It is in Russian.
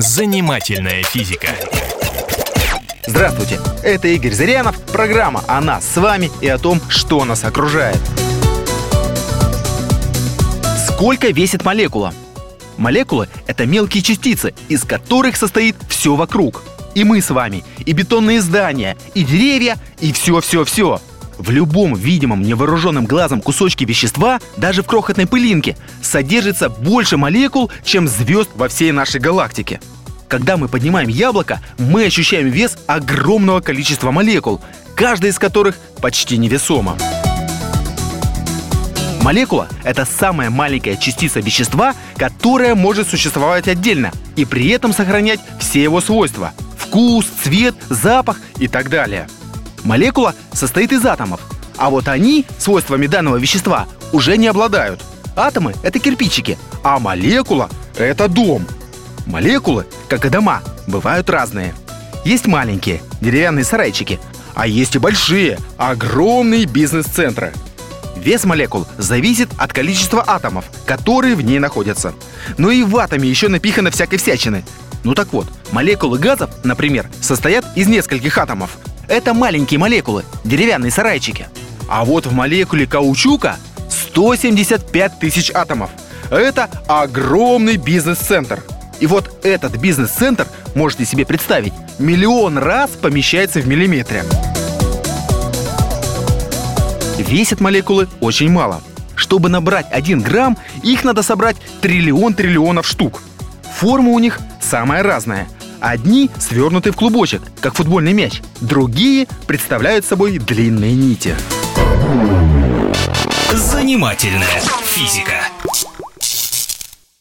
Занимательная физика. Здравствуйте, это Игорь Зырянов, программа о нас с вами и о том, что нас окружает. Сколько весит молекула? Молекулы — это мелкие частицы, из которых состоит все вокруг. И мы с вами, и бетонные здания, и деревья, и все-все-все. В любом видимом невооруженным глазом кусочке вещества, даже в крохотной пылинке, содержится больше молекул, чем звезд во всей нашей галактике. Когда мы поднимаем яблоко, мы ощущаем вес огромного количества молекул, каждая из которых почти невесома. Молекула – это самая маленькая частица вещества, которая может существовать отдельно и при этом сохранять все его свойства – вкус, цвет, запах и так далее – Молекула состоит из атомов, а вот они свойствами данного вещества уже не обладают. Атомы — это кирпичики, а молекула — это дом. Молекулы, как и дома, бывают разные. Есть маленькие, деревянные сарайчики, а есть и большие, огромные бизнес-центры. Вес молекул зависит от количества атомов, которые в ней находятся. Но и в атоме еще напихано всякой всячины. Ну так вот, молекулы газов, например, состоят из нескольких атомов – это маленькие молекулы, деревянные сарайчики. А вот в молекуле каучука 175 тысяч атомов. Это огромный бизнес-центр. И вот этот бизнес-центр, можете себе представить, миллион раз помещается в миллиметре. Весят молекулы очень мало. Чтобы набрать 1 грамм, их надо собрать триллион триллионов штук. Форма у них самая разная – Одни свернуты в клубочек, как футбольный мяч, другие представляют собой длинные нити. Занимательная физика.